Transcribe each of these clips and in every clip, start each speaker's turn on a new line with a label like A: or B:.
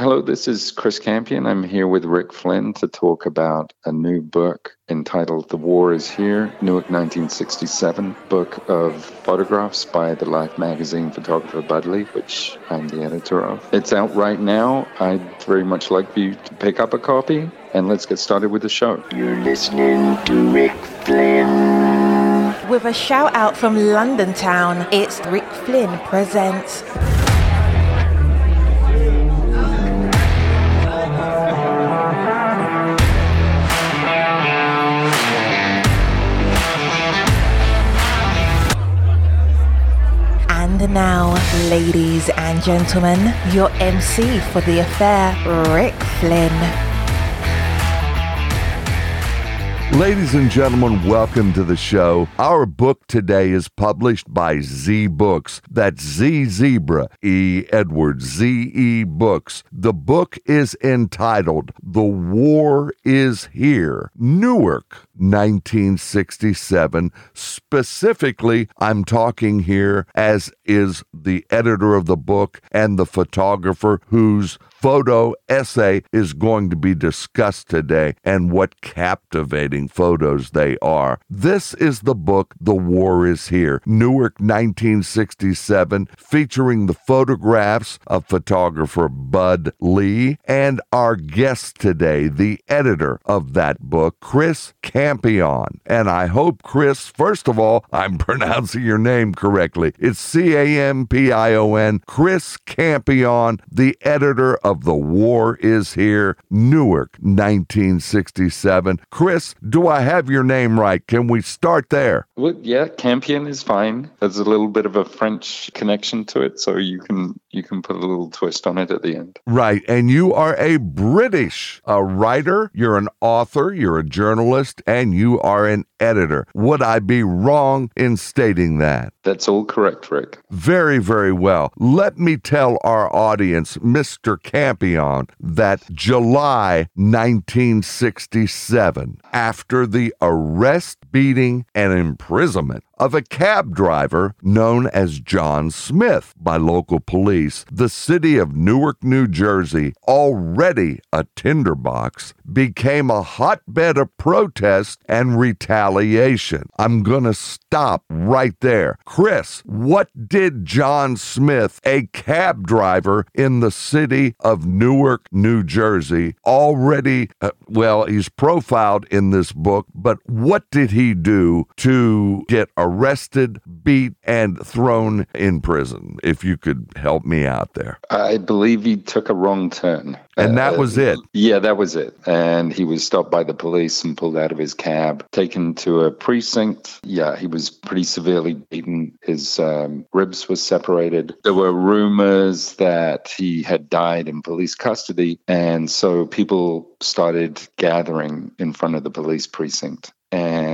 A: Hello, this is Chris Campion. I'm here with Rick Flynn to talk about a new book entitled The War Is Here, Newark 1967, book of photographs by the Life magazine photographer Bud Lee, which I'm the editor of. It's out right now. I'd very much like for you to pick up a copy, and let's get started with the show.
B: You're listening to Rick Flynn.
C: With a shout out from London town, it's Rick Flynn Presents. Now, ladies and gentlemen, your MC for the affair, Rick Flynn.
D: Ladies and gentlemen, welcome to the show. Our book today is published by Ze Books. That's Z Zebra, E Edwards, Z E Books. The book is entitled The War is Here, Newark, 1967. Specifically, I'm talking here as is the editor of the book and the photographer whose photo essay is going to be discussed today and what captivating photos they are. This is the book The War is Here, Newark 1967, featuring the photographs of photographer Bud Lee and our guest today, the editor of that book, Chris Campion. And I hope, Chris, first of all, I'm pronouncing your name correctly. It's C A M P I O N, Chris Campion, the editor of The War is Here, Newark, 1967. Chris, do I have your name right? Can we start there?
A: Well, yeah, Campion is fine. There's a little bit of a French connection to it, so you can you can put a little twist on it at the end.
D: Right. And you are a British a writer, you're an author, you're a journalist, and you are an editor. Would I be wrong in stating that?
A: That's all correct, Rick.
D: Very, very well. Let me tell our audience, Mr. Campion, that July 1967, after the arrest, beating, and imprisonment of a cab driver known as John Smith by local police, the city of Newark, New Jersey, already a tinderbox, became a hotbed of protest and retaliation. I'm going to stop right there. Chris, what did John Smith, a cab driver in the city of Newark, New Jersey, already, uh, well, he's profiled in this book, but what did he do to get arrested, beat, and thrown in prison? If you could help me out there.
A: I believe he took a wrong turn.
D: And that
A: Uh,
D: was it.
A: Yeah, that was it. And he was stopped by the police and pulled out of his cab, taken to a precinct. Yeah, he was pretty severely beaten. His um, ribs were separated. There were rumors that he had died in police custody. And so people started gathering in front of the police precinct.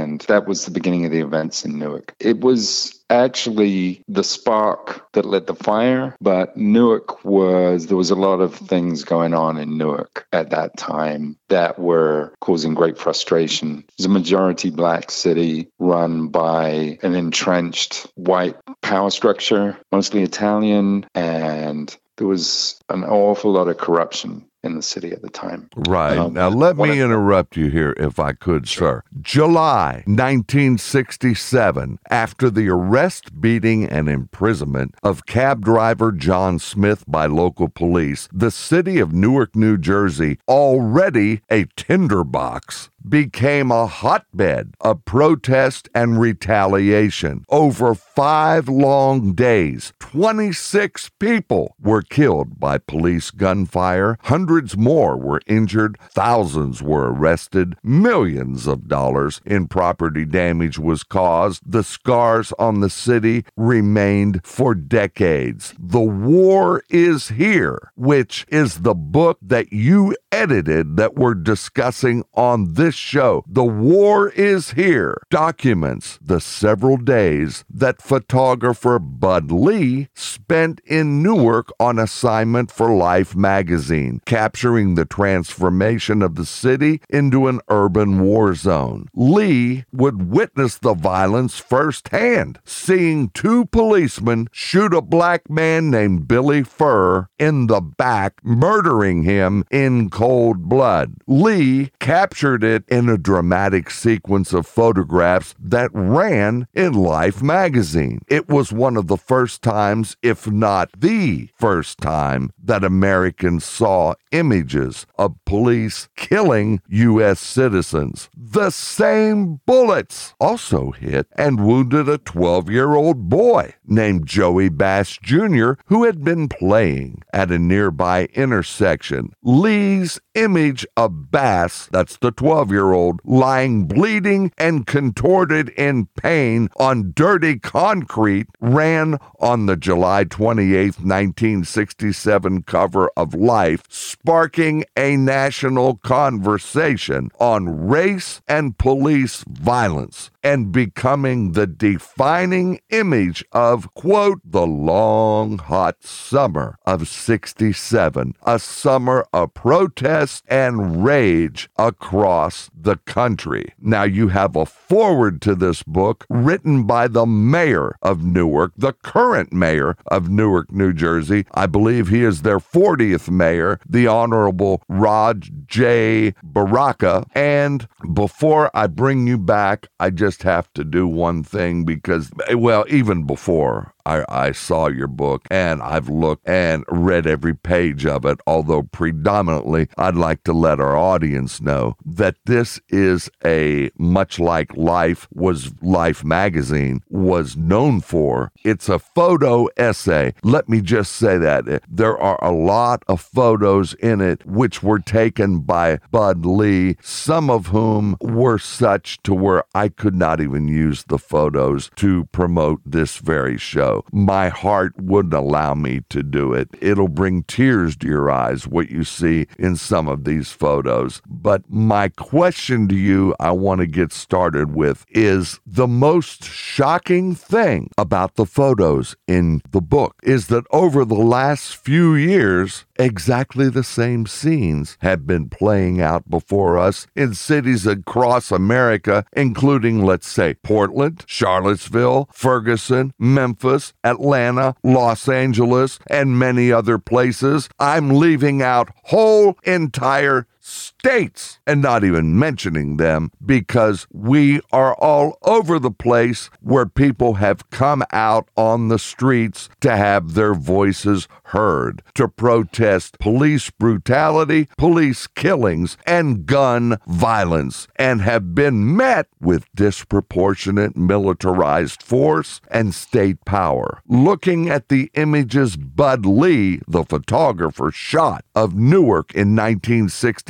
A: And that was the beginning of the events in Newark. It was actually the spark that lit the fire, but Newark was, there was a lot of things going on in Newark at that time that were causing great frustration. It was a majority black city run by an entrenched white power structure, mostly Italian, and there was an awful lot of corruption in the city at the time.
D: Right.
A: Um,
D: now, let me interrupt you here, if I could, sir. July 1967, after the arrest, beating, and imprisonment of cab driver John Smith by local police, the city of Newark, New Jersey, already a tinderbox, became a hotbed of protest and retaliation. Over five long days, 26 people were killed by police gunfire, hundreds more were injured, thousands were arrested, millions of dollars in property damage was caused. The scars on the city remained for decades. The War is Here, which is the book that you edited that we're discussing on this this show, The War is Here, documents the several days that photographer Bud Lee spent in Newark on assignment for Life magazine, capturing the transformation of the city into an urban war zone. Lee would witness the violence firsthand, seeing two policemen shoot a black man named Billy Furr in the back, murdering him in cold blood. Lee captured it in a dramatic sequence of photographs that ran in Life magazine. It was one of the first times, if not the first time, that Americans saw images of police killing U.S. citizens. The same bullets also hit and wounded a 12 year old boy named Joey Bass Jr., who had been playing at a nearby intersection. Lee's image of Bass, that's the 12 year old, lying bleeding and contorted in pain on dirty concrete, ran on the July 28, 1967 cover of Life, sparking a national conversation on race and police violence and becoming the defining image of, quote, the long hot summer of 67, a summer of protest and rage across the country. Now, you have a forward to this book written by the mayor of Newark, the current mayor of Newark, New Jersey. I believe he is their 40th mayor, the Honorable Ras J. Baraka. And before I bring you back, I just have to do one thing because, well, even before I, I saw your book and I've looked and read every page of it, although predominantly I'd like to let our audience know that this is a much like Life was Life magazine was known for. It's a photo essay. Let me just say that eh, there are a lot of photos in it which were taken by Bud Lee, some of whom were such to where I could not even use the photos to promote this very show. My heart wouldn't allow me to do it. It'll bring tears to your eyes, what you see in some of these photos. But my question to you, I want to get started with, is the most shocking thing about the photos in the book is that over the last few years, exactly the same scenes have been playing out before us in cities across America, including, let's say, Portland, Charlottesville, Ferguson, Memphis, Atlanta, Los Angeles, and many other places. I'm leaving out whole entire states and not even mentioning them because we are all over the place where people have come out on the streets to have their voices heard, to protest police brutality, police killings, and gun violence, and have been met with disproportionate militarized force and state power. Looking at the images Bud Lee, the photographer, shot of Newark in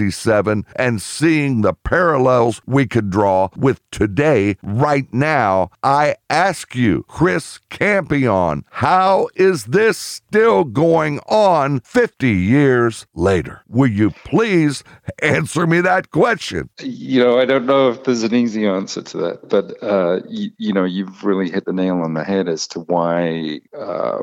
D: 1967 and seeing the parallels we could draw with today, right now, I ask you, Chris Campion, how is this still going on 50 years later? Will you please answer me that question?
A: You know, I don't know if there's an easy answer to that, but uh, you, you know, you've really hit the nail on the head as to why uh,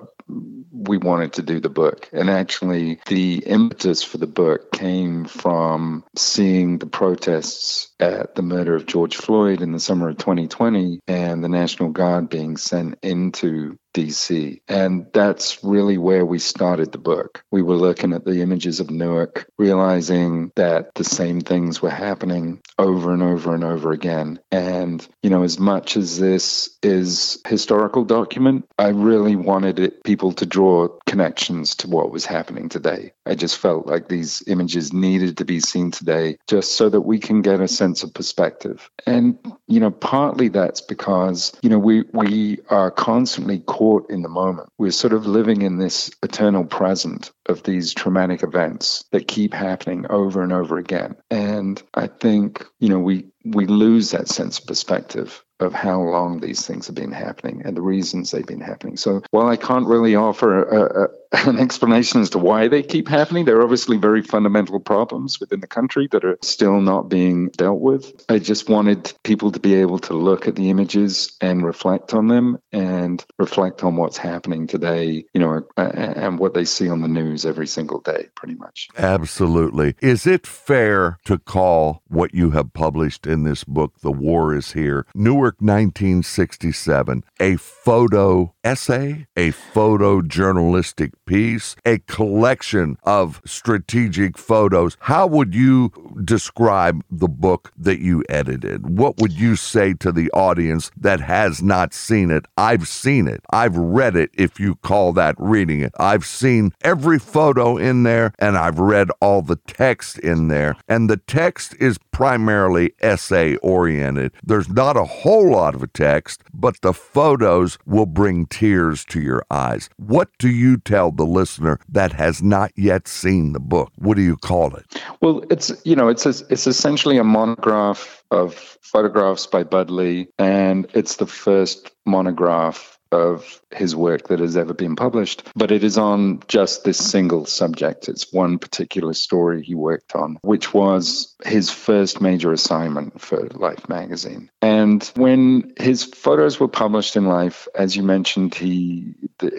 A: we wanted to do the book. And actually, the impetus for the book came from seeing the protests at the murder of George Floyd in the summer of 2020 and the National Guard being sent into DC. And that's really where we started the book. We were looking at the images of Newark, realizing that the same things were happening over and over and over again. And, you know, as much as this is historical document, I really wanted it, people to draw connections to what was happening today. I just felt like these images needed to be seen today just so that we can get a sense of perspective. And, you know, partly that's because, you know, we, we are constantly caught in the moment. We're sort of living in this eternal present of these traumatic events that keep happening over and over again. And I think, you know, we, we lose that sense of perspective of how long these things have been happening and the reasons they've been happening. So while I can't really offer a, an explanation as to why they keep happening. There are obviously very fundamental problems within the country that are still not being dealt with. I just wanted people to be able to look at the images and reflect on them and reflect on what's happening today, you know, and what they see on the news every single day, pretty much.
D: Absolutely. Is it fair to call what you have published in this book, The War is Here, Newark 1967, a photo essay, a photojournalistic piece, a collection of strategic photos? How would you describe the book that you edited? What would you say to the audience that has not seen it? I've seen it. I've read it, if you call that reading it. I've seen every photo in there and I've read all the text in there. And the text is primarily essay oriented. There's not a whole lot of text, but the photos will bring tears to your eyes. What do you tell the listener that has not yet seen the book? What do you call it?
A: Well, it's you know, it's a, it's essentially a monograph of photographs by Bud Lee, and it's the first monograph of his work that has ever been published, but it is on just this single subject. It's one particular story he worked on, which was his first major assignment for Life magazine. And when his photos were published in Life, as you mentioned, he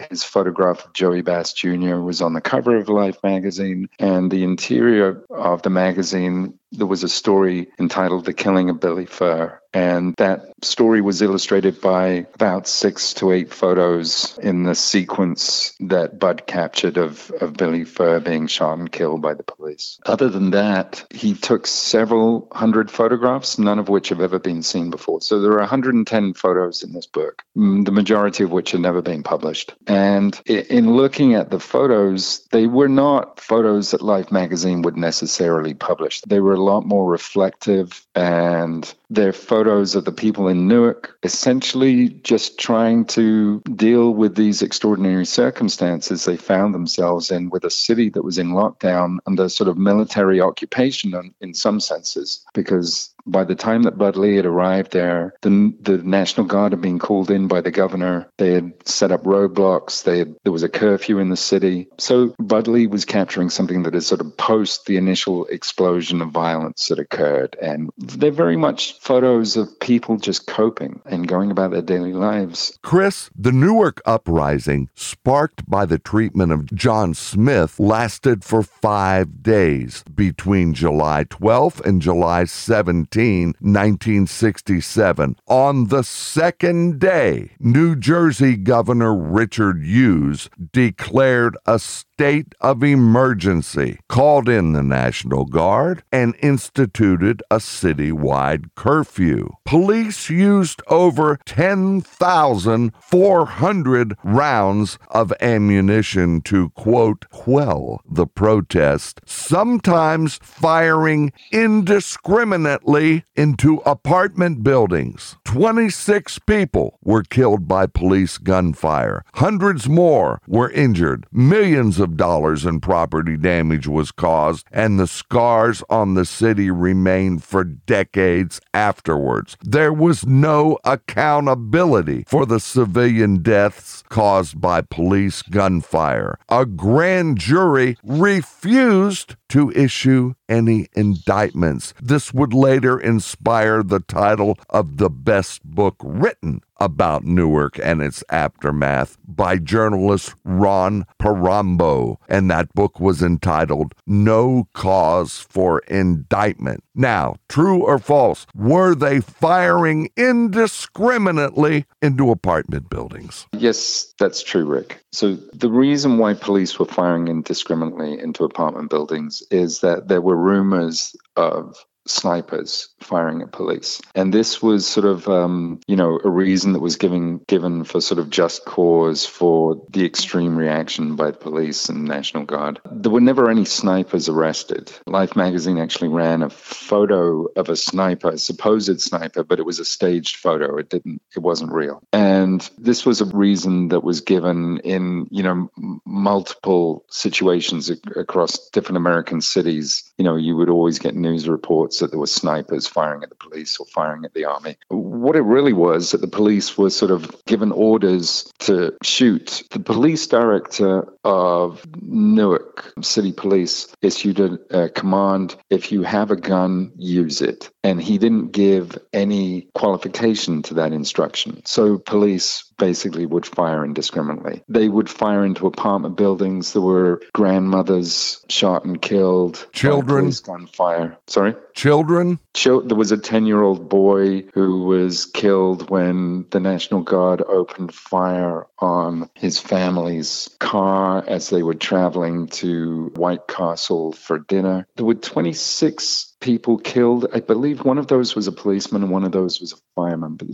A: his photograph of Joey Bass Jr. was on the cover of Life magazine, and the interior of the magazine there was a story entitled The Killing of Billy Furr. And that story was illustrated by about six to eight photos in the sequence that Bud captured of, of Billy Furr being shot and killed by the police. Other than that, he took several hundred photographs, none of which have ever been seen before. So there are 110 photos in this book, mm, the majority of which have never been published. And in looking at the photos, they were not photos that Life magazine would necessarily publish. They were lot more reflective and they're photos of the people in Newark essentially just trying to deal with these extraordinary circumstances they found themselves in with a city that was in lockdown under sort of military occupation in some senses because by the time that Bud Lee had arrived there, the, the National Guard had been called in by the governor. They had set up roadblocks. They had, there was a curfew in the city. So Bud Lee was capturing something that is sort of post the initial explosion of violence that occurred. And they're very much photos of people just coping and going about their daily lives.
D: Chris, the Newark uprising, sparked by the treatment of John Smith, lasted for five days between July 12th and July 17th. 1967. On the second day, New Jersey Governor Richard Hughes declared a state of emergency, called in the National Guard, and instituted a citywide curfew. Police used over 10,400 rounds of ammunition to, quote, quell the protest, sometimes firing indiscriminately into apartment buildings. 26 people were killed by police gunfire. Hundreds more were injured. Millions of dollars in property damage was caused, and the scars on the city remained for decades afterwards. There was no accountability for the civilian deaths caused by police gunfire. A grand jury refused to issue any indictments. This would later inspire the title of the best book written about Newark and its aftermath by journalist Ron Porambo, and that book was entitled No Cause for Indictment. Now, true or false, were they firing indiscriminately into apartment buildings?
A: Yes, that's true, Rick. So, the reason why police were firing indiscriminately into apartment buildings is that there were rumors of snipers firing at police. And this was sort of, um, you know, a reason that was given given for sort of just cause for the extreme reaction by the police and National Guard. There were never any snipers arrested. Life magazine actually ran a photo of a sniper, a supposed sniper, but it was a staged photo. It didn't, it wasn't real. And this was a reason that was given in, you know, multiple situations across different American cities. You know, you would always get news reports reports that there were snipers firing at the police or firing at the army. What it really was that the police were sort of given orders to shoot. The police director of Newark City Police issued a, a command if you have a gun, use it. And he didn't give any qualification to that instruction. So police basically would fire indiscriminately. They would fire into apartment buildings. There were grandmothers shot and killed.
D: Children.
A: Gunfire. Sorry?
D: Children.
A: there was a 10 year old boy who was killed when the National Guard opened fire on his family's car as they were traveling to White Castle for dinner. There were 26 people killed. I believe one of those was a policeman and one of those was a fireman. But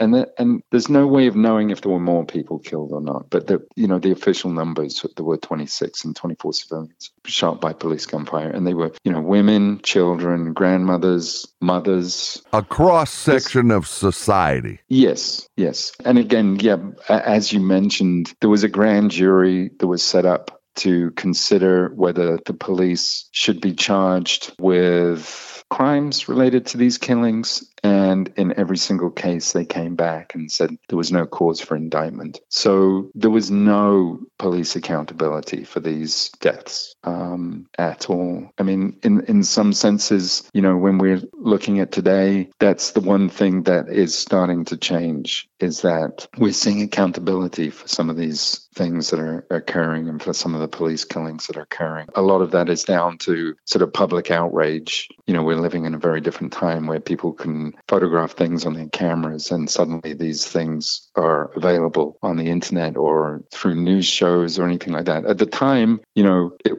A: and and there's no way of knowing if there were more people killed or not. But the you know the official numbers there were 26 and 24 civilians shot by police gunfire, and they were you know women, children, grandmothers, mothers,
D: a cross section of society.
A: Yes, yes, and again, yeah, as you mentioned, there was a grand jury that was set up to consider whether the police should be charged with crimes related to these killings and in every single case, they came back and said there was no cause for indictment. So there was no police accountability for these deaths um, at all. I mean, in, in some senses, you know, when we're looking at today, that's the one thing that is starting to change is that we're seeing accountability for some of these things that are occurring and for some of the police killings that are occurring. A lot of that is down to sort of public outrage. You know, we're living in a very different time where people can photograph things on their cameras, and suddenly these things are available on the internet or through news shows or anything like that. At the time, you know, it,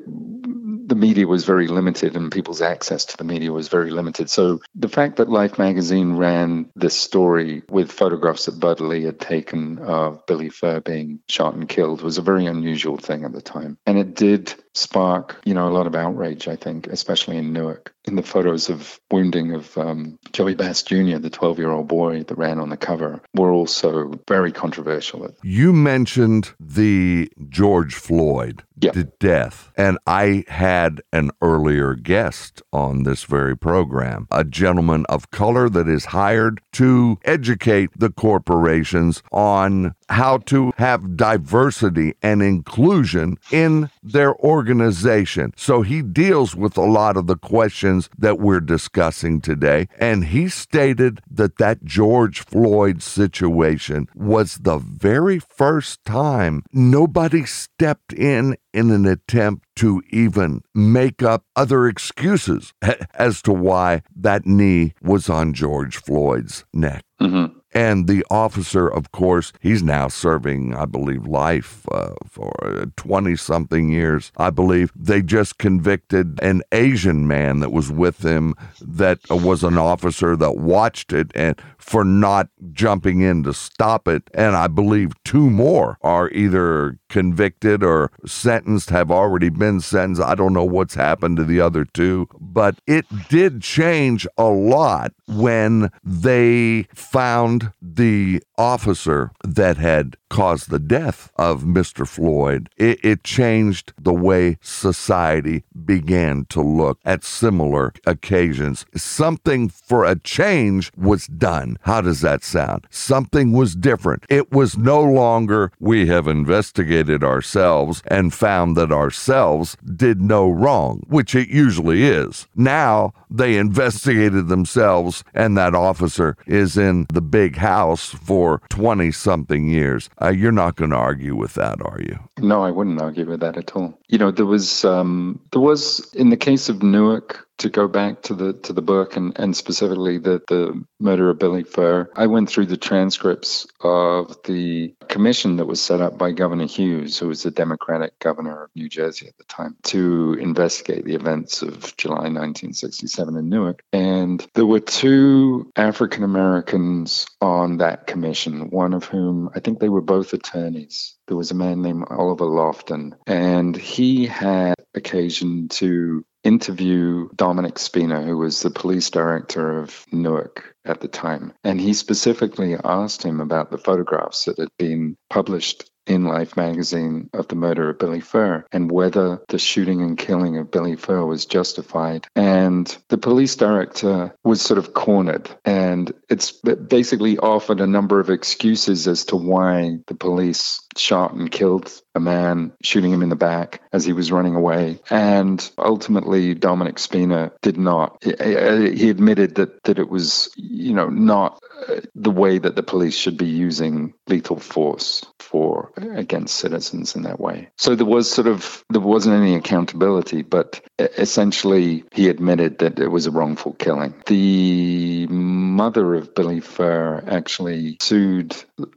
A: the media was very limited and people's access to the media was very limited. So the fact that Life magazine ran this story with photographs that Bud Lee had taken of Billy Furr being shot and killed was a very unusual thing at the time. And it did spark, you know, a lot of outrage, I think, especially in Newark. In the photos of wounding of um, Joey Bass Jr., the 12 year old boy that ran on the cover, were also very controversial.
D: You mentioned the George Floyd
A: yeah.
D: death, and I had an earlier guest on this very program, a gentleman of color that is hired to educate the corporations on how to have diversity and inclusion in their organization. So he deals with a lot of the questions that we're discussing today. And he stated that that George Floyd situation was the very first time nobody stepped in in an attempt to even make up other excuses as to why that knee was on George Floyd's neck.
A: Mm-hmm.
D: And the officer, of course, he's now serving, I believe, life uh, for 20 something years. I believe they just convicted an Asian man that was with him that was an officer that watched it and for not jumping in to stop it. And I believe two more are either convicted or sentenced, have already been sentenced. I don't know what's happened to the other two, but it did change a lot when they found the officer that had caused the death of Mr. Floyd. It, it, changed the way society began to look at similar occasions. Something for a change was done. How does that sound? Something was different. It was no longer, we have investigated ourselves and found that ourselves did no wrong, which it usually is. Now they investigated themselves, and that officer is in the big house for 20 something years. Uh, you're not going to argue with that, are you?
A: No, I wouldn't argue with that at all. You know, there was um, there was in the case of Newark, to go back to the to the book and, and specifically the, the murder of Billy Furr, I went through the transcripts of the commission that was set up by Governor Hughes, who was the Democratic governor of New Jersey at the time, to investigate the events of July 1967 in Newark. And there were two African Americans on that commission, one of whom I think they were both attorneys. There was a man named Oliver Lofton, and he had occasion to interview Dominic Spina, who was the police director of Newark at the time. And he specifically asked him about the photographs that had been published in Life magazine of the murder of Billy Furr and whether the shooting and killing of Billy Furr was justified. And the police director was sort of cornered and it's basically offered a number of excuses as to why the police shot and killed a man, shooting him in the back as he was running away. And ultimately, Dominic Spina did not. He admitted that that it was, you know, not the way that the police should be using lethal force for against citizens in that way. So there was sort of there wasn't any accountability, but essentially he admitted that it was a wrongful killing. The mother of Billy Furr actually sued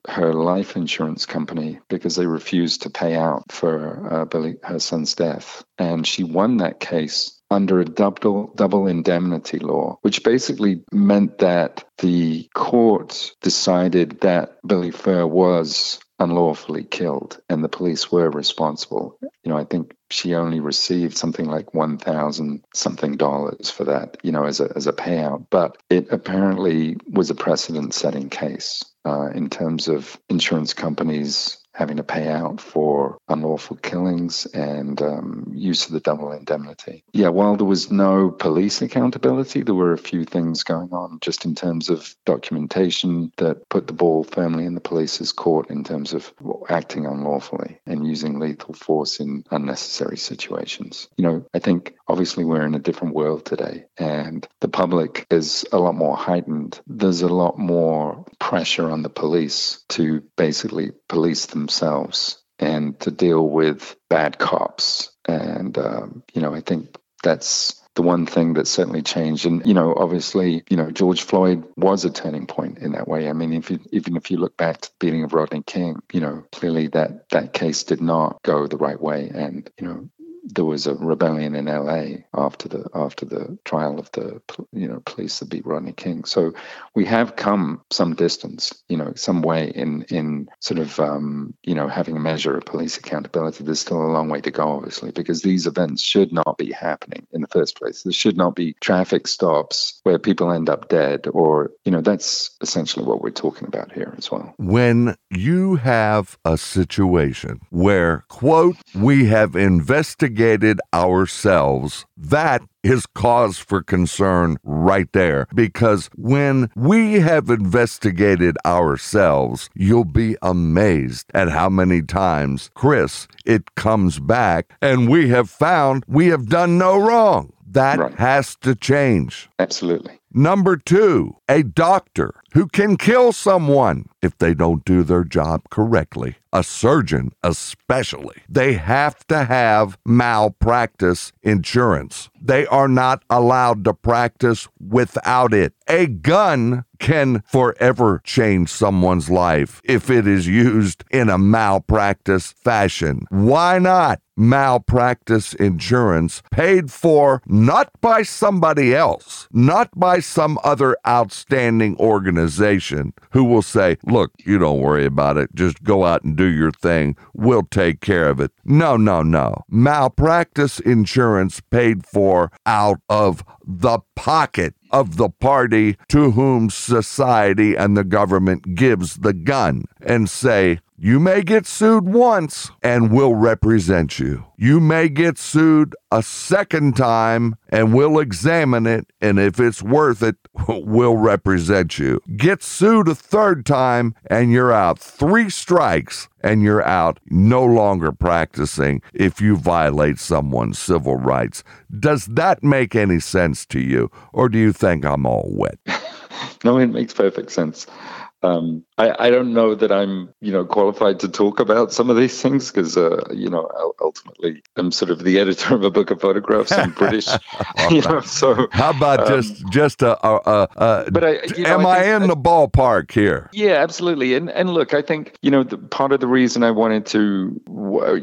A: her life insurance company because they refused to pay out for uh, Billy her son's death, and she won that case under a double double indemnity law, which basically meant that the court decided that Billy Furr was unlawfully killed and the police were responsible. You know, I think she only received something like 1000 something dollars for that, you know, as a as a payout, but it apparently was a precedent setting case. Uh, in terms of insurance companies having to pay out for unlawful killings and um, use of the double indemnity. Yeah, while there was no police accountability, there were a few things going on just in terms of documentation that put the ball firmly in the police's court in terms of acting unlawfully and using lethal force in unnecessary situations. You know, I think obviously we're in a different world today and the public is a lot more heightened. There's a lot more pressure on the police to basically police themselves and to deal with bad cops. And, um, you know, I think that's the one thing that certainly changed. And, you know, obviously, you know, George Floyd was a turning point in that way. I mean, if you, even if you look back to the beating of Rodney King, you know, clearly that, that case did not go the right way. And, you know, there was a rebellion in LA after the after the trial of the you know police that beat Rodney King. So we have come some distance, you know, some way in in sort of um, you know having a measure of police accountability. There's still a long way to go, obviously, because these events should not be happening in the first place. There should not be traffic stops where people end up dead, or you know that's essentially what we're talking about here as well.
D: When you have a situation where quote we have investigated ourselves, that is cause for concern right there. Because when we have investigated ourselves, you'll be amazed at how many times, Chris, it comes back and we have found we have done no wrong. That right. has to change.
A: Absolutely.
D: Number two, a doctor who can kill someone if they don't do their job correctly. A surgeon, especially. They have to have malpractice insurance. They are not allowed to practice without it. A gun can forever change someone's life if it is used in a malpractice fashion. Why not? Malpractice insurance paid for not by somebody else, not by some other outstanding organization who will say, Look, you don't worry about it. Just go out and do your thing. We'll take care of it. No, no, no. Malpractice insurance paid for out of the pocket of the party to whom society and the government gives the gun and say, you may get sued once and we'll represent you. You may get sued a second time and we'll examine it. And if it's worth it, we'll represent you. Get sued a third time and you're out. Three strikes and you're out, no longer practicing if you violate someone's civil rights. Does that make any sense to you? Or do you think I'm all wet?
A: no, it makes perfect sense. Um, I, I don't know that I'm, you know, qualified to talk about some of these things because, uh, you know, ultimately I'm sort of the editor of a book of photographs. I'm British, you know. So
D: how about um, just just a, a, a, but I, you know, am I, in I, the ballpark here?
A: Yeah, absolutely. And and look, I think you know, the, part of the reason I wanted to,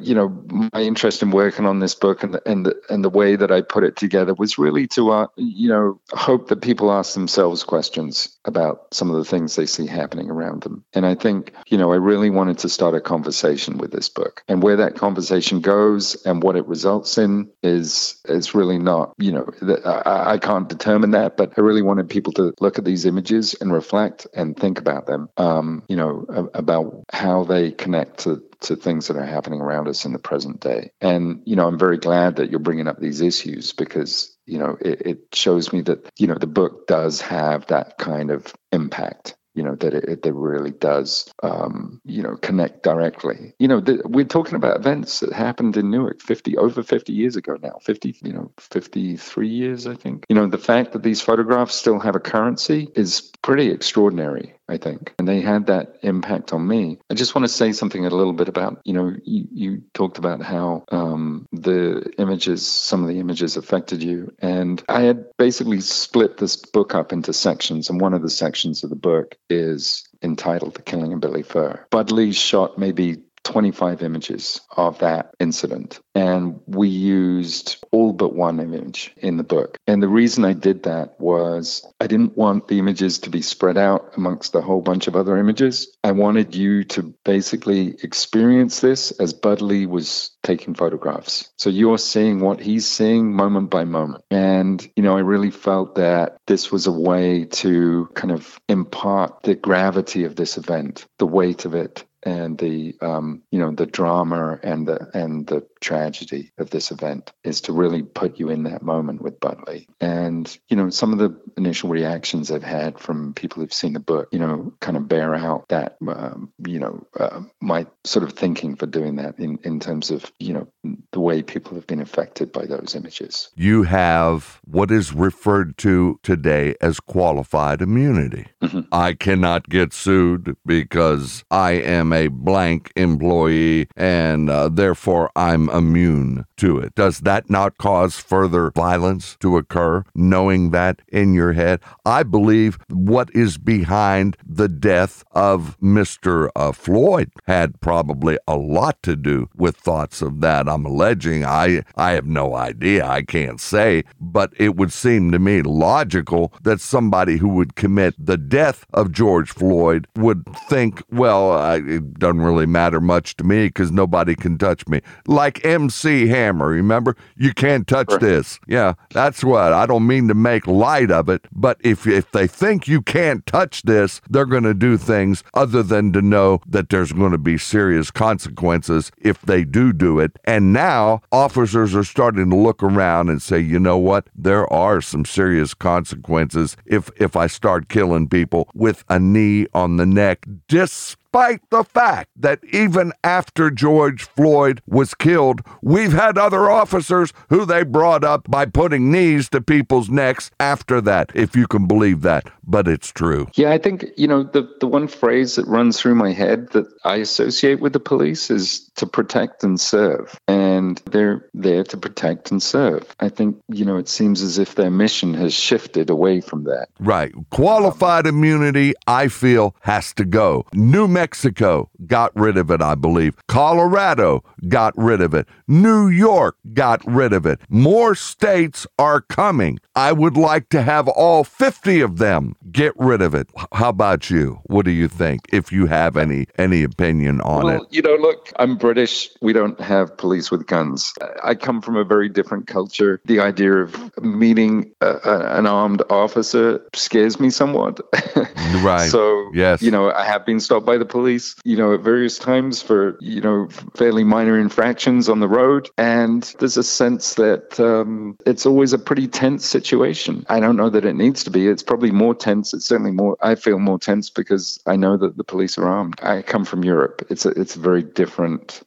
A: you know, my interest in working on this book and the, and the, and the way that I put it together was really to, uh, you know, hope that people ask themselves questions about some of the things they see happening around them. And I think, you know, I really wanted to start a conversation with this book. And where that conversation goes and what it results in is is really not, you know, I, I can't determine that, but I really wanted people to look at these images and reflect and think about them, um, you know, about how they connect to to things that are happening around us in the present day. And, you know, I'm very glad that you're bringing up these issues because, you know, it, it shows me that, you know, the book does have that kind of impact you know that it, it really does um, you know connect directly. You know the, we're talking about events that happened in newark 50 over 50 years ago now 50 you know 53 years i think. You know the fact that these photographs still have a currency is pretty extraordinary I think. And they had that impact on me. I just want to say something a little bit about, you know, you, you talked about how um, the images, some of the images affected you. And I had basically split this book up into sections. And one of the sections of the book is entitled The Killing of Billy Furr. Bud shot maybe 25 images of that incident. And we used all but one image in the book. And the reason I did that was I didn't want the images to be spread out amongst a whole bunch of other images. I wanted you to basically experience this as Bud Lee was taking photographs. So you're seeing what he's seeing moment by moment. And, you know, I really felt that this was a way to kind of impart the gravity of this event, the weight of it, and the um, you know the drama and the and the tragedy of this event is to really put you in that moment with Bud Lee. And you know some of the initial reactions I've had from people who've seen the book, you know, kind of bear out that um, you know uh, my sort of thinking for doing that in in terms of you know the way people have been affected by those images.
D: You have what is referred to today as qualified immunity. Mm-hmm. I cannot get sued because I am a blank employee and uh, therefore I'm immune to it. Does that not cause further violence to occur, knowing that in your head? I believe what is behind the death of Mr. Uh, Floyd had probably a lot to do with thoughts of that. I'm alleging. I, I have no idea. I can't say. But it would seem to me logical that somebody who would commit the death of George Floyd would think, well, I, it doesn't really matter much to me because nobody can touch me. Like MC Hammer, remember? You can't touch right. this. Yeah, that's what. I don't mean to make light of it, but if if they think you can't touch this, they're going to do things other than to know that there's going to be serious consequences if they do do it. And now officers are starting to look around and say, you know what? There are some serious consequences if if I start killing people with a knee on the neck, despite despite the fact that even after George Floyd was killed, we've had other officers who they brought up by putting knees to people's necks after that, if you can believe that. But it's true.
A: Yeah, I think, you know, the, the one phrase that runs through my head that I associate with the police is to protect and serve. And they're there to protect and serve. I think, you know, it seems as if their mission has shifted away from that.
D: Right. Qualified immunity, I feel, has to go. New Mexico Mexico got rid of it, I believe. Colorado got rid of it. New York got rid of it. More states are coming. I would like to have all 50 of them get rid of it. How about you? What do you think? If you have any any opinion on
A: well,
D: it.
A: You know, look, I'm British. We don't have police with guns. I come from a very different culture. The idea of meeting a, a, an armed officer scares me somewhat.
D: right.
A: so,
D: yes.
A: you know, I have been stopped by the police, you know, at various times for, you know, fairly minor infractions on the road. And there's a sense that um, it's always a pretty tense situation. I don't know that it needs to be. It's probably more tense. It's certainly more, I feel more tense because I know that the police are armed. I come from Europe. It's a, it's a very different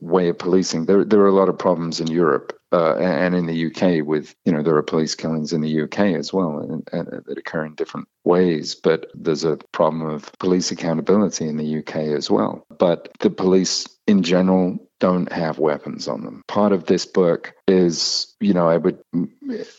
A: way of policing. There, there are a lot of problems in Europe uh, and in the UK with you know there are police killings in the UK as well and, and, that occur in different ways but there's a problem of police accountability in the UK as well. But the police in general don't have weapons on them. Part of this book is, you know, I would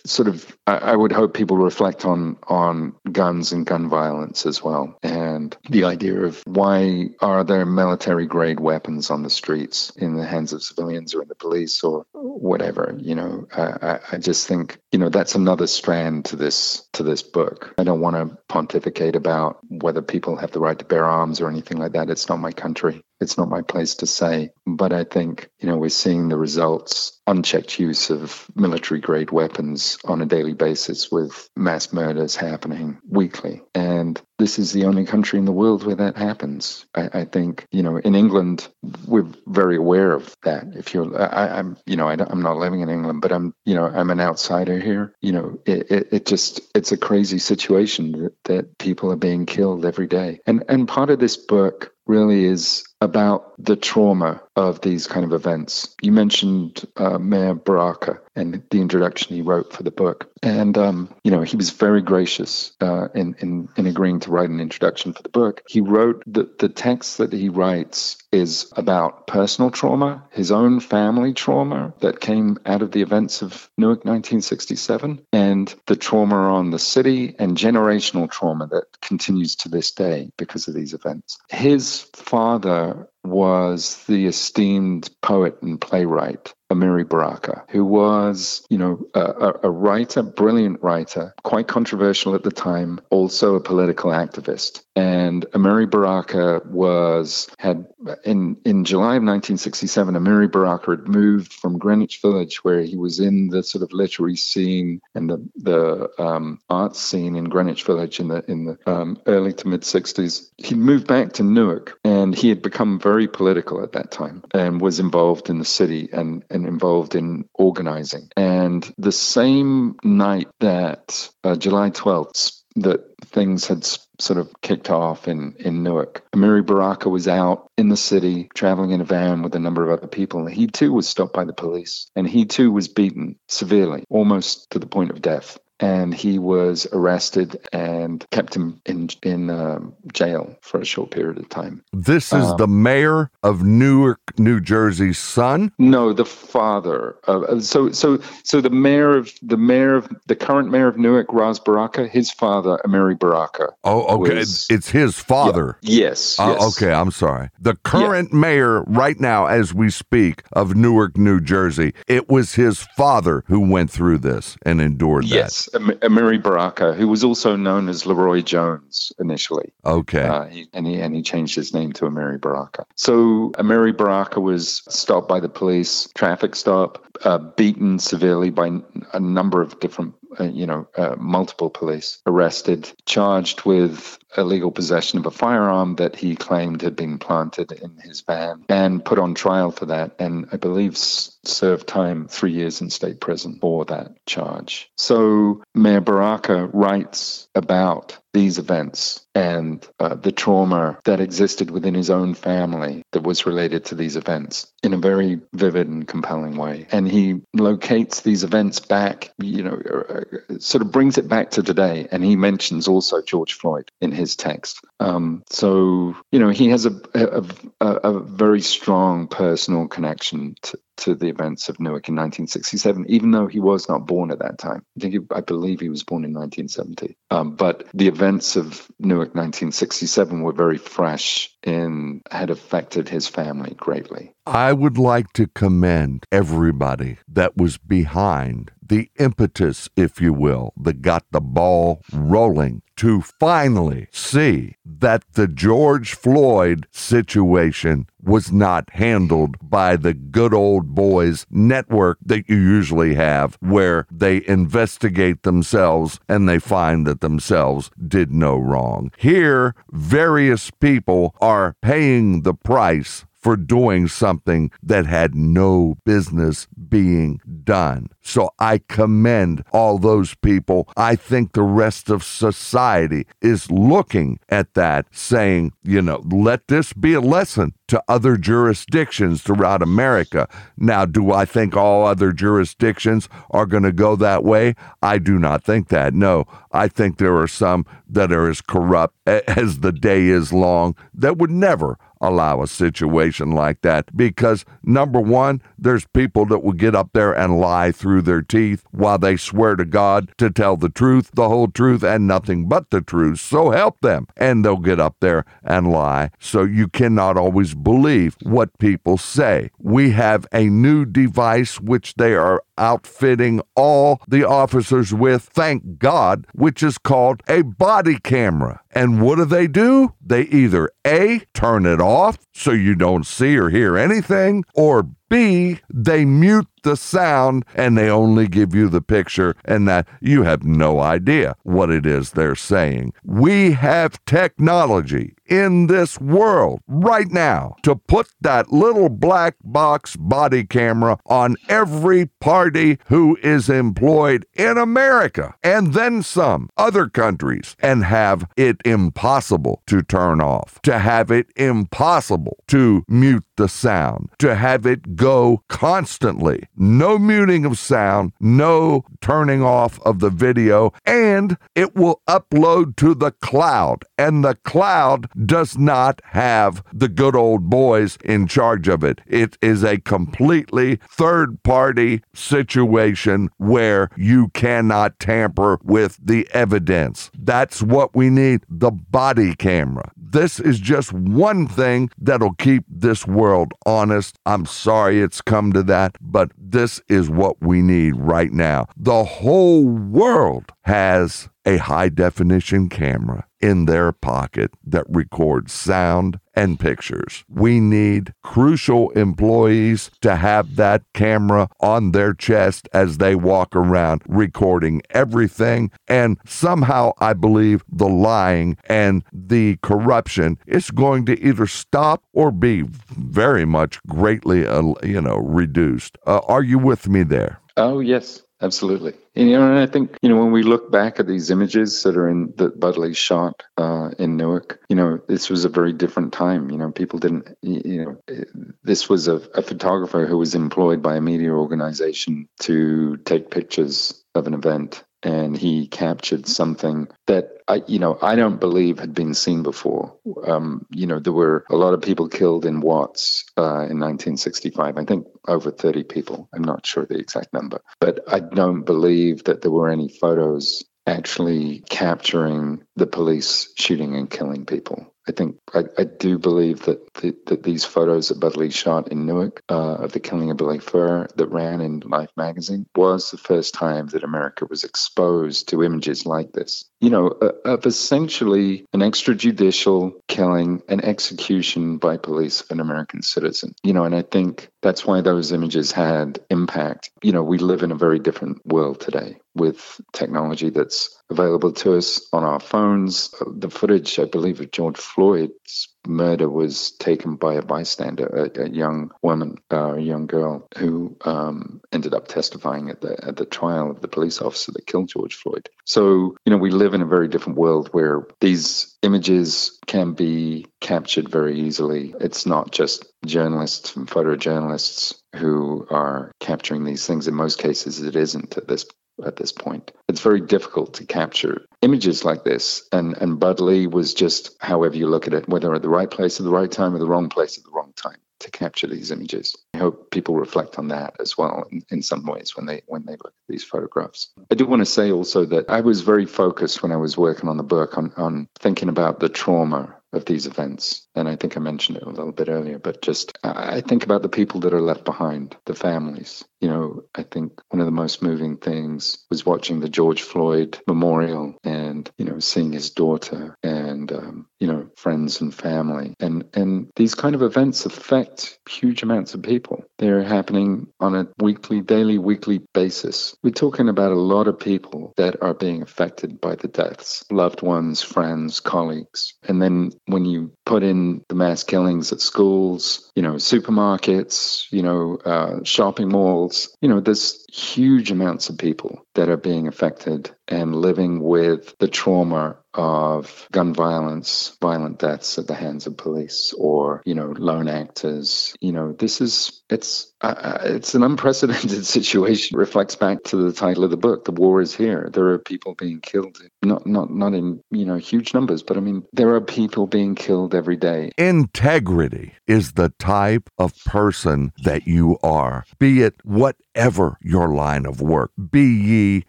A: sort of, I, would hope people reflect on on guns and gun violence as well, and the idea of why are there military grade weapons on the streets in the hands of civilians or in the police or whatever. You know, I, I just think, you know, that's another strand to this to this book. I don't want to pontificate about whether people have the right to bear arms or anything like that. It's not my country. It's not my place to say. But I think, you know, we're seeing the results unchecked use of military grade weapons on a daily basis with mass murders happening weekly. And this is the only country in the world where that happens. I, I think, you know, in England, we're very aware of that. If you're, I, am you know, I am not living in England, but I'm, you know, I'm an outsider here. You know, it, it, it just, it's a crazy situation that, that people are being killed every day. And, and part of this book really is about the trauma of these kind of events. You mentioned uh, Mayor Baraka and the introduction he wrote for the book, and um, you know he was very gracious uh, in, in in agreeing to write an introduction for the book. He wrote the the text that he writes is about personal trauma, his own family trauma that came out of the events of Newark 1967, and the trauma on the city and generational trauma that continues to this day because of these events. His father was the esteemed poet and playwright Amiri Baraka, who was, you know, a, a, writer, brilliant writer, quite controversial at the time, also a political activist. And Amiri Baraka was had in in July of 1967. Amiri Baraka had moved from Greenwich Village, where he was in the sort of literary scene and the the um, art scene in Greenwich Village in the in the um, early to mid 60s. He moved back to Newark, and he had become very political at that time, and was involved in the city and and involved in organizing. And the same night that uh, July 12th, that things had sort of kicked off in, in Newark. Amiri Baraka was out in the city traveling in a van with a number of other people. and He too was stopped by the police and he too was beaten severely, almost to the point of death and he was arrested and kept him in in um, jail for a short period of time.
D: This is um, the mayor of Newark, New Jersey's son.
A: No, the father. Of, so so so the mayor of the mayor of the current mayor of Newark, Ras Baraka, his father, Amiri Baraka.
D: Oh, okay, was, it's his father.
A: Yeah, yes,
D: uh,
A: yes,
D: Okay, I'm sorry. The current yeah. mayor right now, as we speak, of Newark, New Jersey, it was his father who went through this and endured
A: yes.
D: that.
A: Amiri Baraka, who was also known as LeRoi Jones initially.
D: Okay.
A: Uh, he, and, he, and he changed his name to Amiri Baraka. So Amiri Baraka was stopped by the police, traffic stop, uh, beaten severely by a number of different uh, you know, uh, multiple police arrested, charged with illegal possession of a firearm that he claimed had been planted in his van, and put on trial for that. And I believe served time three years in state prison for that charge. So Mayor Baraka writes about these events and uh, the trauma that existed within his own family that was related to these events in a very vivid and compelling way. And he locates these events back, you know, uh, sort of brings it back to today. And he mentions also George Floyd in his text. Um, so, you know, he has a, a, a, a very strong personal connection to, to the events of Newark in 1967, even though he was not born at that time. I think he, I believe he was born in 1970. Um, but the events of Newark 1967 were very fresh and had affected his family greatly.
D: I would like to commend everybody that was behind the impetus, if you will, that got the ball rolling to finally see that the George Floyd situation was not handled by the good old boys network that you usually have, where they investigate themselves and they find that themselves did no wrong. Here, various people are paying the price for doing something that had no business being done. So I commend all those people. I think the rest of society is looking at that, saying, you know, let this be a lesson to other jurisdictions throughout America. Now, do I think all other jurisdictions are going to go that way? I do not think that. No, I think there are some that are as corrupt as the day is long that would never allow a situation like that because number one, there's people that will get up there and lie through through their teeth while they swear to God to tell the truth, the whole truth, and nothing but the truth. So help them. And they'll get up there and lie. So you cannot always believe what people say. We have a new device which they are outfitting all the officers with, thank God, which is called a body camera. And what do they do? They either A, turn it off so you don't see or hear anything, or B, they mute the sound and they only give you the picture and that you have no idea what it is they're saying. We have technology in this world right now to put that little black box body camera on every party who is employed in America and then some other countries and have it impossible to turn off, to have it impossible to mute the sound, to have it go constantly. No muting of sound, no turning off of the video, and it will upload to the cloud. And the cloud does not have the good old boys in charge of it. It is a completely third party situation where you cannot tamper with the evidence. That's what we need the body camera. This is just one thing that'll keep this world honest. I'm sorry it's come to that, but this is what we need right now. The whole world has a high definition camera in their pocket that records sound and pictures. We need crucial employees to have that camera on their chest as they walk around recording everything. And somehow I believe the lying and the corruption is going to either stop or be very much greatly, uh, you know, reduced. Uh, are you with me there?
A: Oh, yes. Absolutely. And, you know, and I think, you know, when we look back at these images that are in that Bud Lee shot uh, in Newark, you know, this was a very different time. You know, people didn't, you know, this was a, a photographer who was employed by a media organization to take pictures of an event and he captured something that I, you know, I don't believe had been seen before. Um, you know, there were a lot of people killed in Watts uh, in 1965. I think over 30 people. I'm not sure the exact number, but I don't believe that there were any photos actually capturing the police shooting and killing people. I think I, I do believe that the, that these photos that Bud Lee shot in Newark uh, of the killing of Billy Furr that ran in Life magazine was the first time that America was exposed to images like this. You know, uh, of essentially an extrajudicial killing and execution by police of an American citizen. You know, and I think that's why those images had impact. You know, we live in a very different world today with technology that's available to us on our phones. The footage, I believe, of George Floyd's murder was taken by a bystander, a, a young woman, uh, a young girl, who um, ended up testifying at the at the trial of the police officer that killed George Floyd. So, you know, we live in a very different world where these images can be captured very easily. It's not just journalists and photojournalists who are capturing these things. In most cases, it isn't at this at this point. It's very difficult to capture images like this. And and Bud Lee was just, however you look at it, whether at the right place at the right time or the wrong place at the wrong time to capture these images. I hope people reflect on that as well in, in some ways when they when they look at these photographs. I do want to say also that I was very focused when I was working on the book on, on thinking about the trauma of these events. And I think I mentioned it a little bit earlier, but just I think about the people that are left behind, the families. You know, I think one of the most moving things was watching the George Floyd memorial and, you know, seeing his daughter and, um, you know, friends and family. And, and these kind of events affect huge amounts of people. They're happening on a weekly, daily, weekly basis. We're talking about a lot of people that are being affected by the deaths, loved ones, friends, colleagues. And then when you put in the mass killings at schools, you know, supermarkets, you know, uh, shopping malls, you know, there's huge amounts of people that are being affected and living with the trauma of gun violence, violent deaths at the hands of police, or you know, lone actors. You know, this is it's uh, it's an unprecedented situation. It reflects back to the title of the book. The war is here. There are people being killed, not not not in you know huge numbers, but I mean there are people being killed every day.
D: Integrity is the type of person that you are, be it what whatever your line of work, be ye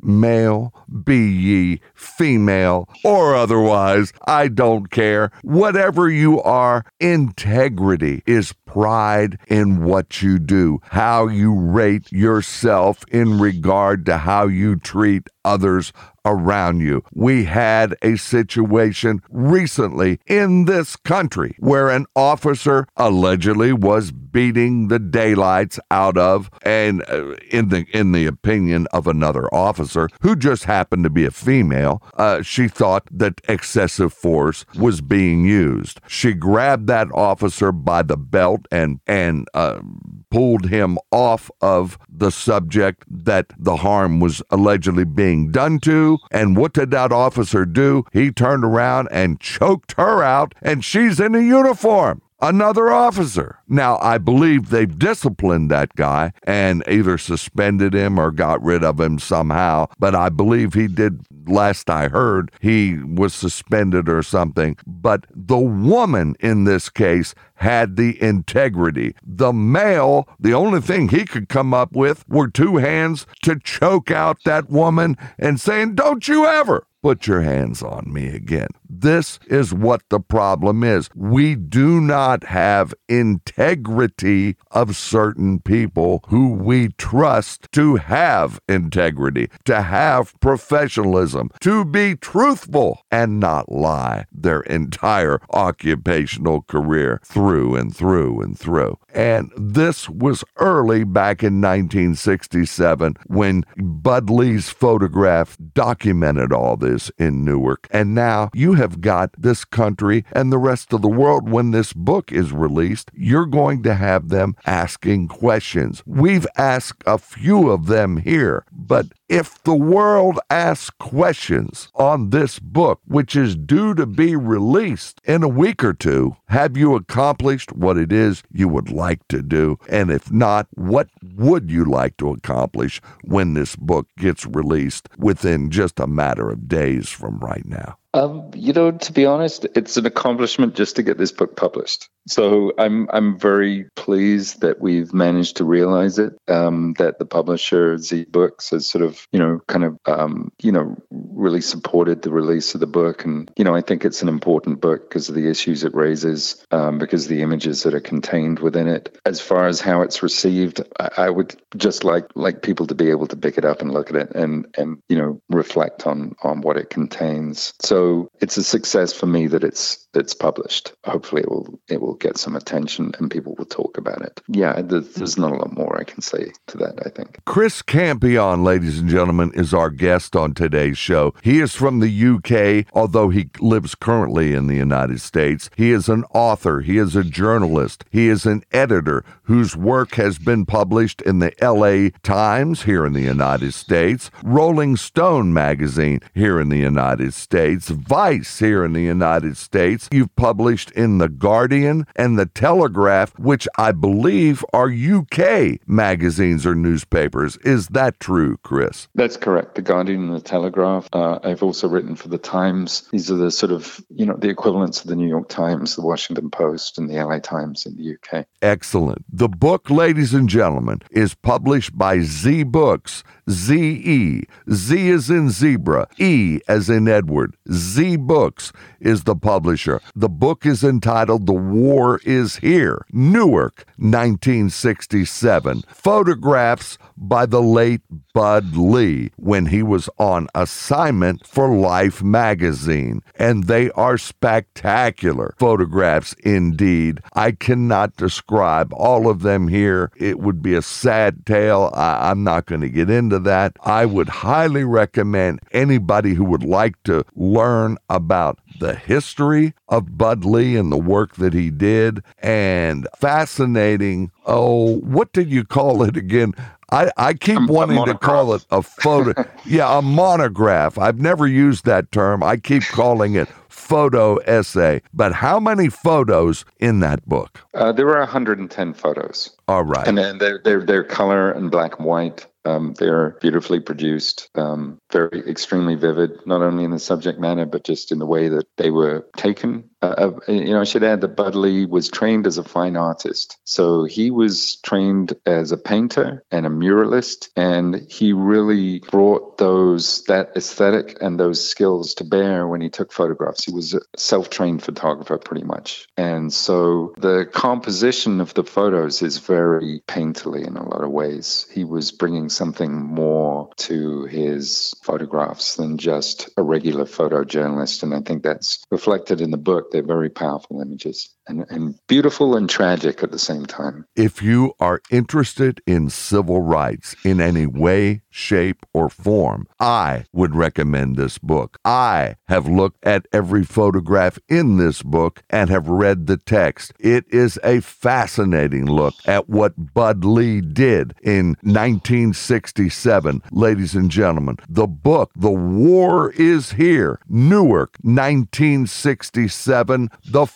D: male, be ye female, or otherwise, I don't care. Whatever you are, integrity is pride in what you do, how you rate yourself in regard to how you treat others around you. We had a situation recently in this country where an officer allegedly was beating the daylights out of and uh, in the in the opinion of another officer who just happened to be a female uh, she thought that excessive force was being used she grabbed that officer by the belt and and uh, pulled him off of the subject that the harm was allegedly being done to. And what did that officer do? He turned around and choked her out, and she's in a uniform another officer. Now, I believe they've disciplined that guy and either suspended him or got rid of him somehow, but I believe he did. Last I heard, he was suspended or something. But the woman in this case had the integrity. The male, the only thing he could come up with were two hands to choke out that woman and saying, Don't you ever put your hands on me again. This is what the problem is. We do not have integrity of certain people who we trust to have integrity, to have professionalism, to be truthful and not lie their entire occupational career through and through and through. And this was early back in 1967 when Bud Lee's photograph documented all this in Newark. And now you have got this country and the rest of the world, when this book is released, you're going to have them asking questions. We've asked a few of them here, but if the world asks questions on this book, which is due to be released in a week or two, have you accomplished what it is you would like to do? And if not, what would you like to accomplish when this book gets released within just a matter of days from right now?
A: Um, you know, to be honest, it's an accomplishment just to get this book published. So I'm I'm very pleased that we've managed to realize it. Um, that the publisher Ze Books has sort of you know kind of um, you know really supported the release of the book, and you know I think it's an important book because of the issues it raises, um, because the images that are contained within it. As far as how it's received, I, I would just like like people to be able to pick it up and look at it and and you know reflect on on what it contains. So it's a success for me that it's it's published. Hopefully, it will it will get some attention and people will talk about it. Yeah, there's not a lot more I can say to that. I think
D: Chris Campion, ladies and gentlemen, is our guest on today's show. He is from the UK, although he lives currently in the United States. He is an author. He is a journalist. He is an editor whose work has been published in the LA Times here in the United States, Rolling Stone magazine here in the United States, Vice here in the United States. You've published in The Guardian and The Telegraph, which I believe are UK magazines or newspapers. Is that true, Chris?
A: That's correct. The Guardian and The Telegraph. Uh, I've also written for The Times. These are the sort of, you know, the equivalents of the New York Times, the Washington Post, and the LA Times in the UK.
D: Excellent. The book, ladies and gentlemen, is published by Ze Books. Z E. Z is in zebra. E as in Edward. Ze Books is the publisher. The book is entitled The War is Here, Newark, 1967. Photographs by the late Bud Lee when he was on assignment for Life magazine. And they are spectacular photographs indeed. I cannot describe all of them here. It would be a sad tale. I- am not going to get into that. I would highly recommend anybody who would like to learn about the history of Bud Lee and the work that he did and fascinating. Oh, what did you call it again? I, I keep a, wanting a to call it a photo. yeah, a monograph. I've never used that term. I keep calling it photo essay. But how many photos in that book?
A: Uh, there were 110 photos.
D: All right.
A: And then they're, they're, they're color and black and white. Um, they're beautifully produced, um, very extremely vivid, not only in the subject matter, but just in the way that they were taken Uh, uh, you know, I should add that Bud Lee was trained as a fine artist. So he was trained as a painter and a muralist, and he really brought those that aesthetic and those skills to bear when he took photographs. He was a self-trained photographer, pretty much, and so the composition of the photos is very painterly in a lot of ways. He was bringing something more to his photographs than just a regular photojournalist, and I think that's reflected in the book. They're very powerful images and, and beautiful and tragic at the same time.
D: If you are interested in civil rights in any way, shape, or form, I would recommend this book. I have looked at every photograph in this book and have read the text. It is a fascinating look at what Bud Lee did in 1967. Ladies and gentlemen, the book, The War is Here, Newark, 1967, the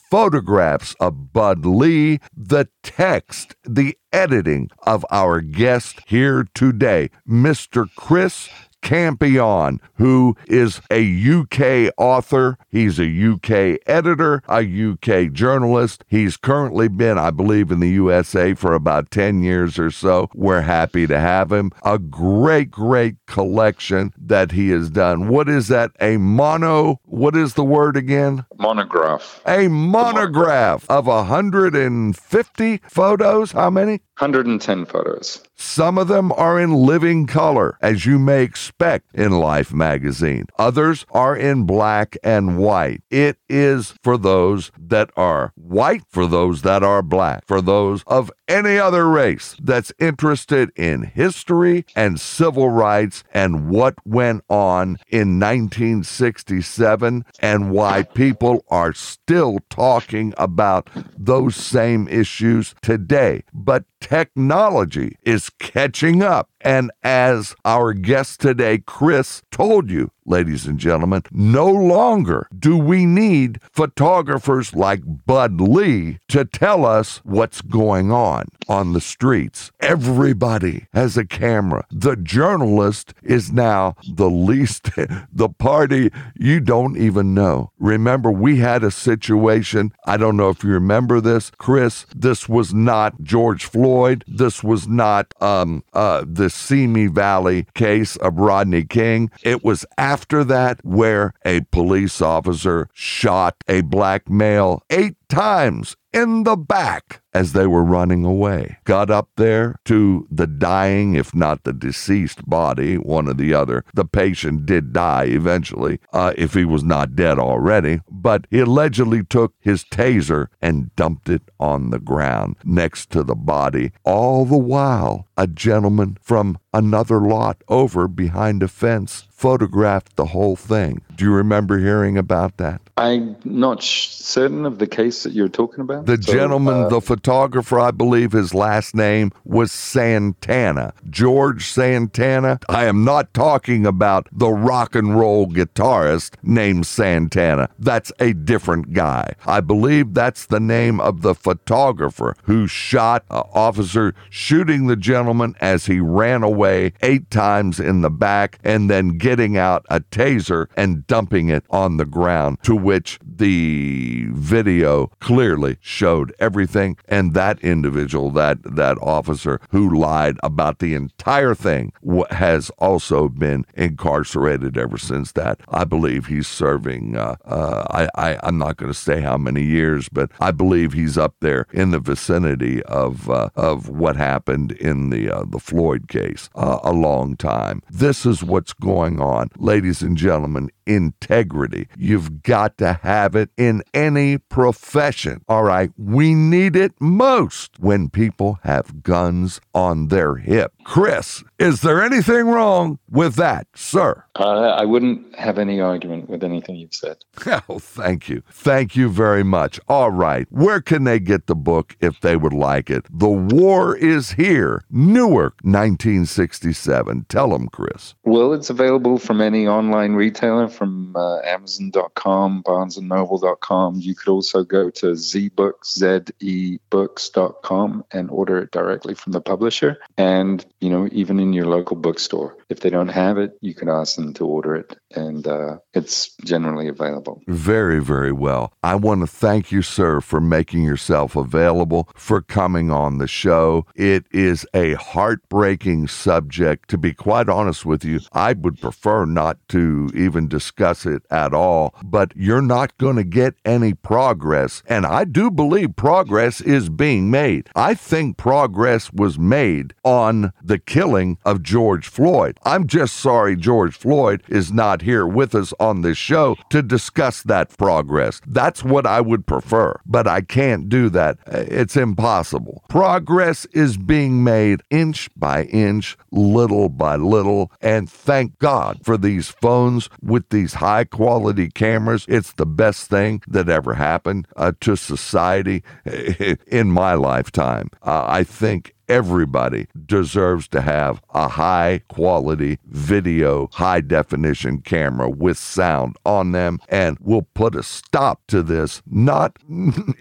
D: photographs of Bud Lee, the text, the editing of our guest here today, Mr. Chris Campion, who is a UK author. He's a UK editor, a UK journalist. He's currently been, I believe, in the USA for about 10 years or so. We're happy to have him. A great, great collection that he has done. What is that? A mono, what is the word again?
A: Monograph.
D: A monograph of 150 photos. How many?
A: 110 photos.
D: Some of them are in living color, as you may expect in Life magazine. Others are in black and white. It is for those that are white, for those that are black, for those of any other race that's interested in history and civil rights and what went on in 1967 and why people are still talking about those same issues today. But technology is catching up. And as our guest today, Chris, told you, ladies and gentlemen, no longer do we need photographers like Bud Lee to tell us what's going on on the streets. Everybody has a camera. The journalist is now the least, the party you don't even know. Remember, we had a situation, I don't know if you remember this, Chris, this was not George Floyd. This was not um, uh, the Simi Valley case of Rodney King. It was after that where a police officer shot a black male eight times in the back as they were running away. Got up there to the dying, if not the deceased body, one or the other. The patient did die eventually, uh, if he was not dead already, but he allegedly took his taser and dumped it on the ground next to the body. All the while, a gentleman from another lot over behind a fence photographed the whole thing. Do you remember hearing about that?
A: I'm not sh- certain of the case that you're talking about.
D: The
A: So,
D: gentleman,
A: uh,
D: the photographer, I believe his last name was Santana. George Santana. I am not talking about the rock and roll guitarist named Santana. That's a different guy. I believe that's the name of the photographer who shot uh, officer shooting the gentleman as he ran away eight times in the back and then getting out a taser and dumping it on the ground to which the video clearly showed everything and that individual that that officer who lied about the entire thing has also been incarcerated ever since that i believe he's serving uh, uh, I, I i'm not going to say how many years but i believe he's up there in the vicinity of uh, of what happened in the uh, the floyd case uh, a long time this is what's going on ladies and gentlemen integrity. You've got to have it in any profession. All right. We need it most when people have guns on their hip. Chris, is there anything wrong with that, sir?
A: Uh, I wouldn't have any argument with anything you've said.
D: Oh, thank you. Thank you very much. All right. Where can they get the book if they would like it? The War is Here, Newark, 1967. Tell them, Chris.
A: Well, it's available from any online retailer, from uh, Amazon.com, BarnesandNoble.com. You could also go to zbooks, Z-E-books.com and order it directly from the publisher and, you know, even in your local bookstore. If they don't have it, you can ask them to order it, and uh, it's generally available.
D: Very, very well. I want to thank you, sir, for making yourself available, for coming on the show. It is a heartbreaking subject. To be quite honest with you, I would prefer not to even discuss it at all, but you're not going to get any progress. And I do believe progress is being made. I think progress was made on the killing of George Floyd. I'm just sorry George Floyd is not here with us on this show to discuss that progress. That's what I would prefer, but I can't do that. It's impossible. Progress is being made inch by inch, little by little, and thank God for these phones with these high quality cameras. It's the best thing that ever happened uh, to society in my lifetime. Uh, I think everybody deserves to have a high quality video, high definition camera with sound on them. And we'll put a stop to this, not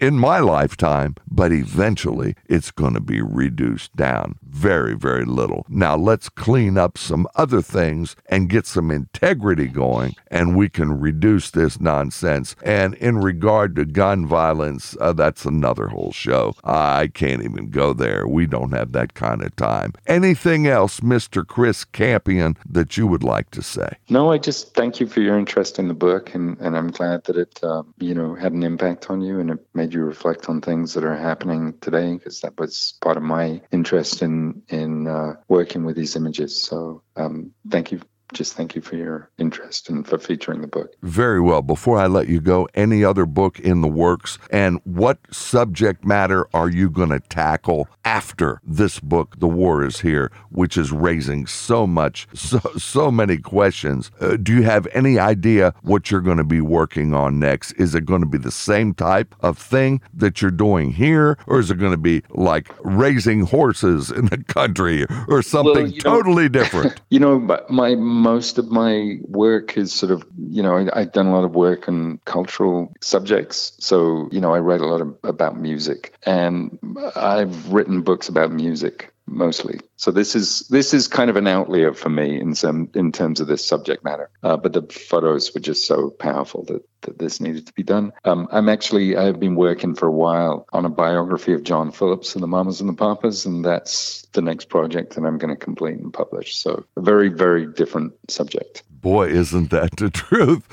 D: in my lifetime, but eventually it's going to be reduced down very, very little. Now let's clean up some other things and get some integrity going, and we can reduce this nonsense. And in regard to gun violence, uh, that's another whole show. I can't even go there. We don't have that kind of time. Anything else, Mr. Chris Campion, that you would like to say?
A: No, I just thank you for your interest in the book, and, and I'm glad that it, uh, you know, had an impact on you and it made you reflect on things that are happening today, because that was part of my interest in in uh, working with these images. So um, thank you just thank you for your interest and for featuring the book.
D: Very well. Before I let you go, any other book in the works? And what subject matter are you going to tackle after this book, The War is Here, which is raising so much, so, so many questions? Uh, do you have any idea what you're going to be working on next? Is it going to be the same type of thing that you're doing here, or is it going to be like raising horses in the country or something well, totally know, different?
A: You know, my most of my work is sort of, you know, I, have done a lot of work on cultural subjects. So, you know, I write a lot of, about music and I've written books about music mostly. So this is this is kind of an outlier for me in some in terms of this subject matter. Uh, but the photos were just so powerful that, that this needed to be done. Um, I'm actually I've been working for a while on a biography of John Phillips and the Mamas and the Papas, and that's the next project that I'm going to complete and publish. So a very very different subject.
D: Boy, isn't that the truth?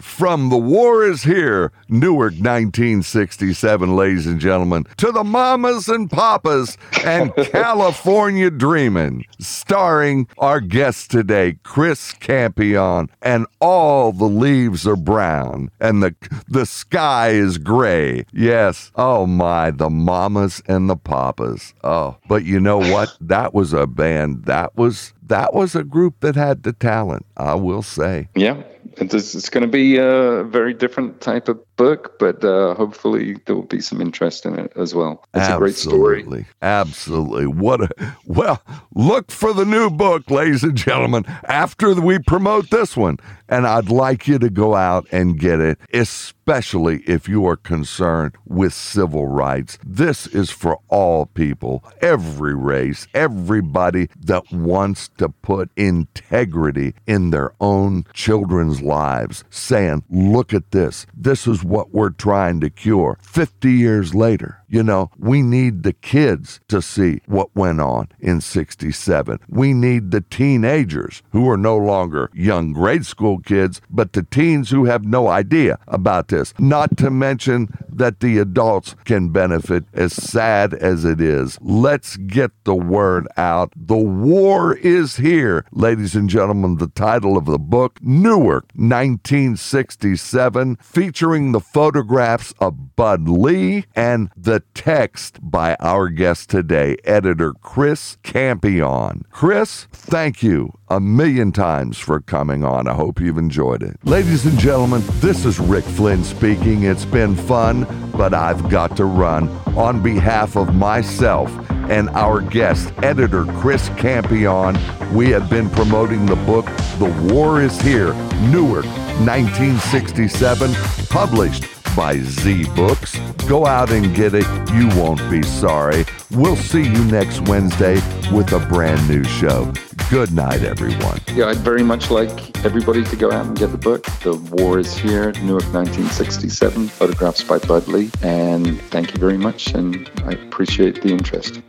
D: From The War is Here, Newark 1967, ladies and gentlemen, to the Mamas and Papas and California Dreamin', starring our guest today, Chris Campion, and all the leaves are brown and the, the sky is gray. Yes, oh my, the Mamas and the Papas. Oh, but you know what? That was a band, that was that was a group that had the talent, I will say.
A: Yeah, it's, it's going to be a very different type of book, but uh, hopefully there will be some interest in it as well. It's
D: Absolutely.
A: a great story.
D: Absolutely. What a well, look for the new book, ladies and gentlemen, after we promote this one. And I'd like you to go out and get it, especially if you are concerned with civil rights. This is for all people, every race, everybody that wants to put integrity in their own children's lives, saying, Look at this. This is what we're trying to cure. 50 years later, you know, we need the kids to see what went on in 67. We need the teenagers who are no longer young grade school kids, but the teens who have no idea about this. Not to mention that the adults can benefit, as sad as it is. Let's get the word out. The war is here. Ladies and gentlemen, the title of the book, Newark, 1967, featuring the photographs of Bud Lee and the text by our guest today, editor Chris Campion. Chris, thank you a million times for coming on. I hope you've enjoyed it. Ladies and gentlemen, this is Rick Flynn speaking. It's been fun, but I've got to run. On behalf of myself and our guest, editor Chris Campion, we have been promoting the book The War is Here, Newark, 1967, published by Ze Books. Go out and get it. You won't be sorry. We'll see you next Wednesday with a brand new show. Good night, everyone.
A: Yeah, I'd very much like everybody to go out and get the book. The War is Here, Newark 1967, photographs by Bud Lee. And thank you very much, and I appreciate the interest.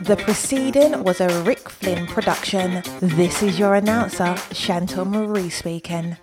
C: The proceeding was a Rick Flynn production. This is your announcer, Chantal Marie speaking.